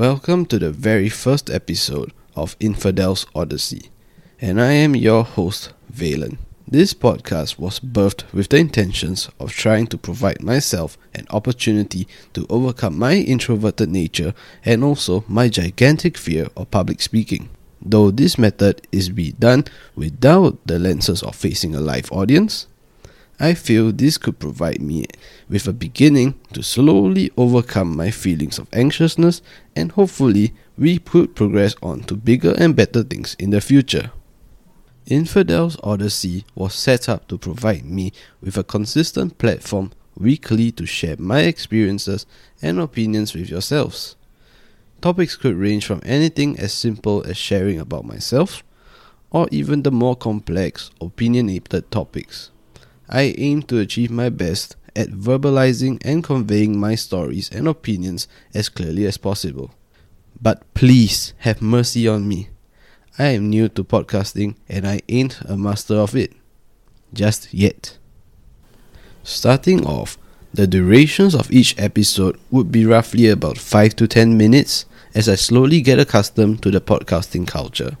Welcome to the very first episode of Infadel's Odyssey, and I am your host, Valen. This podcast was birthed with the intentions of trying to provide myself an opportunity to overcome my introverted nature and also my gigantic fear of public speaking. Though this method is be done without the lenses of facing a live audience, I feel this could provide me with a beginning to slowly overcome my feelings of anxiousness and hopefully we could progress on to bigger and better things in the future. Infadel's Odyssey was set up to provide me with a consistent platform weekly to share my experiences and opinions with yourselves. Topics could range from anything as simple as sharing about myself or even the more complex, opinionated topics. I aim to achieve my best at verbalizing and conveying my stories and opinions as clearly as possible. But please have mercy on me. I am new to podcasting and I ain't a master of it. Just yet. Starting off, the durations of each episode would be roughly about 5 to 10 minutes as I slowly get accustomed to the podcasting culture.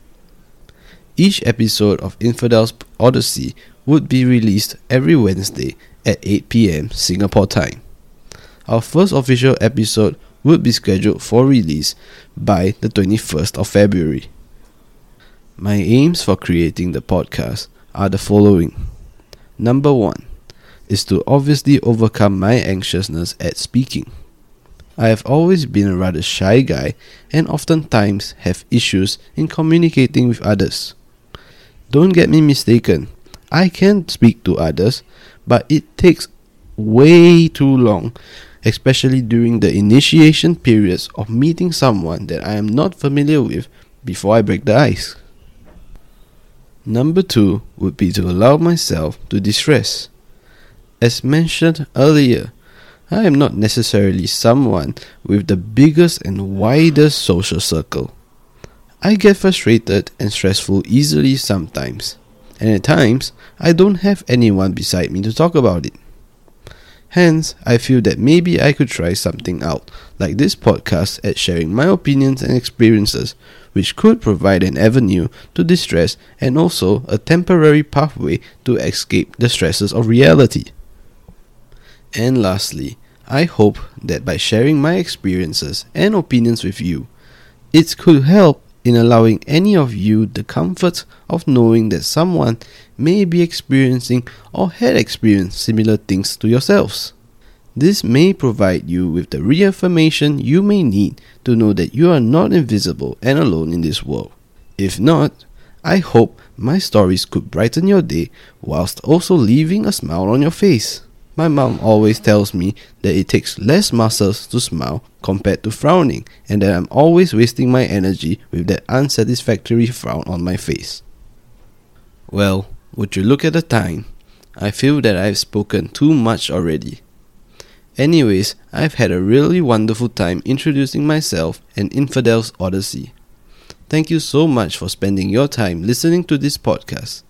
Each episode of Infadel's Odyssey would be released every Wednesday at 8 pm Singapore time. Our first official episode would be scheduled for release by the 21st of February. My aims for creating the podcast are the following. Number 1 is to obviously overcome my anxiousness at speaking. I have always been a rather shy guy and oftentimes have issues in communicating with others. Don't get me mistaken, I can speak to others, but it takes way too long, especially during the initiation periods of meeting someone that I am not familiar with before I break the ice. Number two would be to allow myself to distress. As mentioned earlier, I am not necessarily someone with the biggest and widest social circle. I get frustrated and stressful easily sometimes and at times I don't have anyone beside me to talk about it. Hence, I feel that maybe I could try something out, like this podcast, at sharing my opinions and experiences, which could provide an avenue to distress and also a temporary pathway to escape the stresses of reality. And lastly, I hope that by sharing my experiences and opinions with you, it could help in allowing any of you the comfort of knowing that someone may be experiencing or had experienced similar things to yourselves. This may provide you with the reaffirmation you may need to know that you are not invisible and alone in this world. If not, I hope my stories could brighten your day whilst also leaving a smile on your face. My mom always tells me that it takes less muscles to smile compared to frowning, and that I'm always wasting my energy with that unsatisfactory frown on my face. Well, would you look at the time? I feel that I've spoken too much already. Anyways, I've had a really wonderful time introducing myself and Infadel's Odyssey. Thank you so much for spending your time listening to this podcast.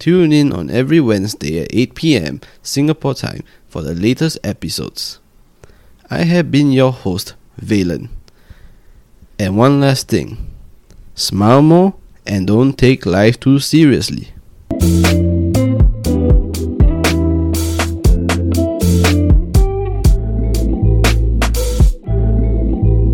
Tune in on every Wednesday at 8 pm Singapore time for the latest episodes. I have been your host, Valen. And one last thing smile more and don't take life too seriously.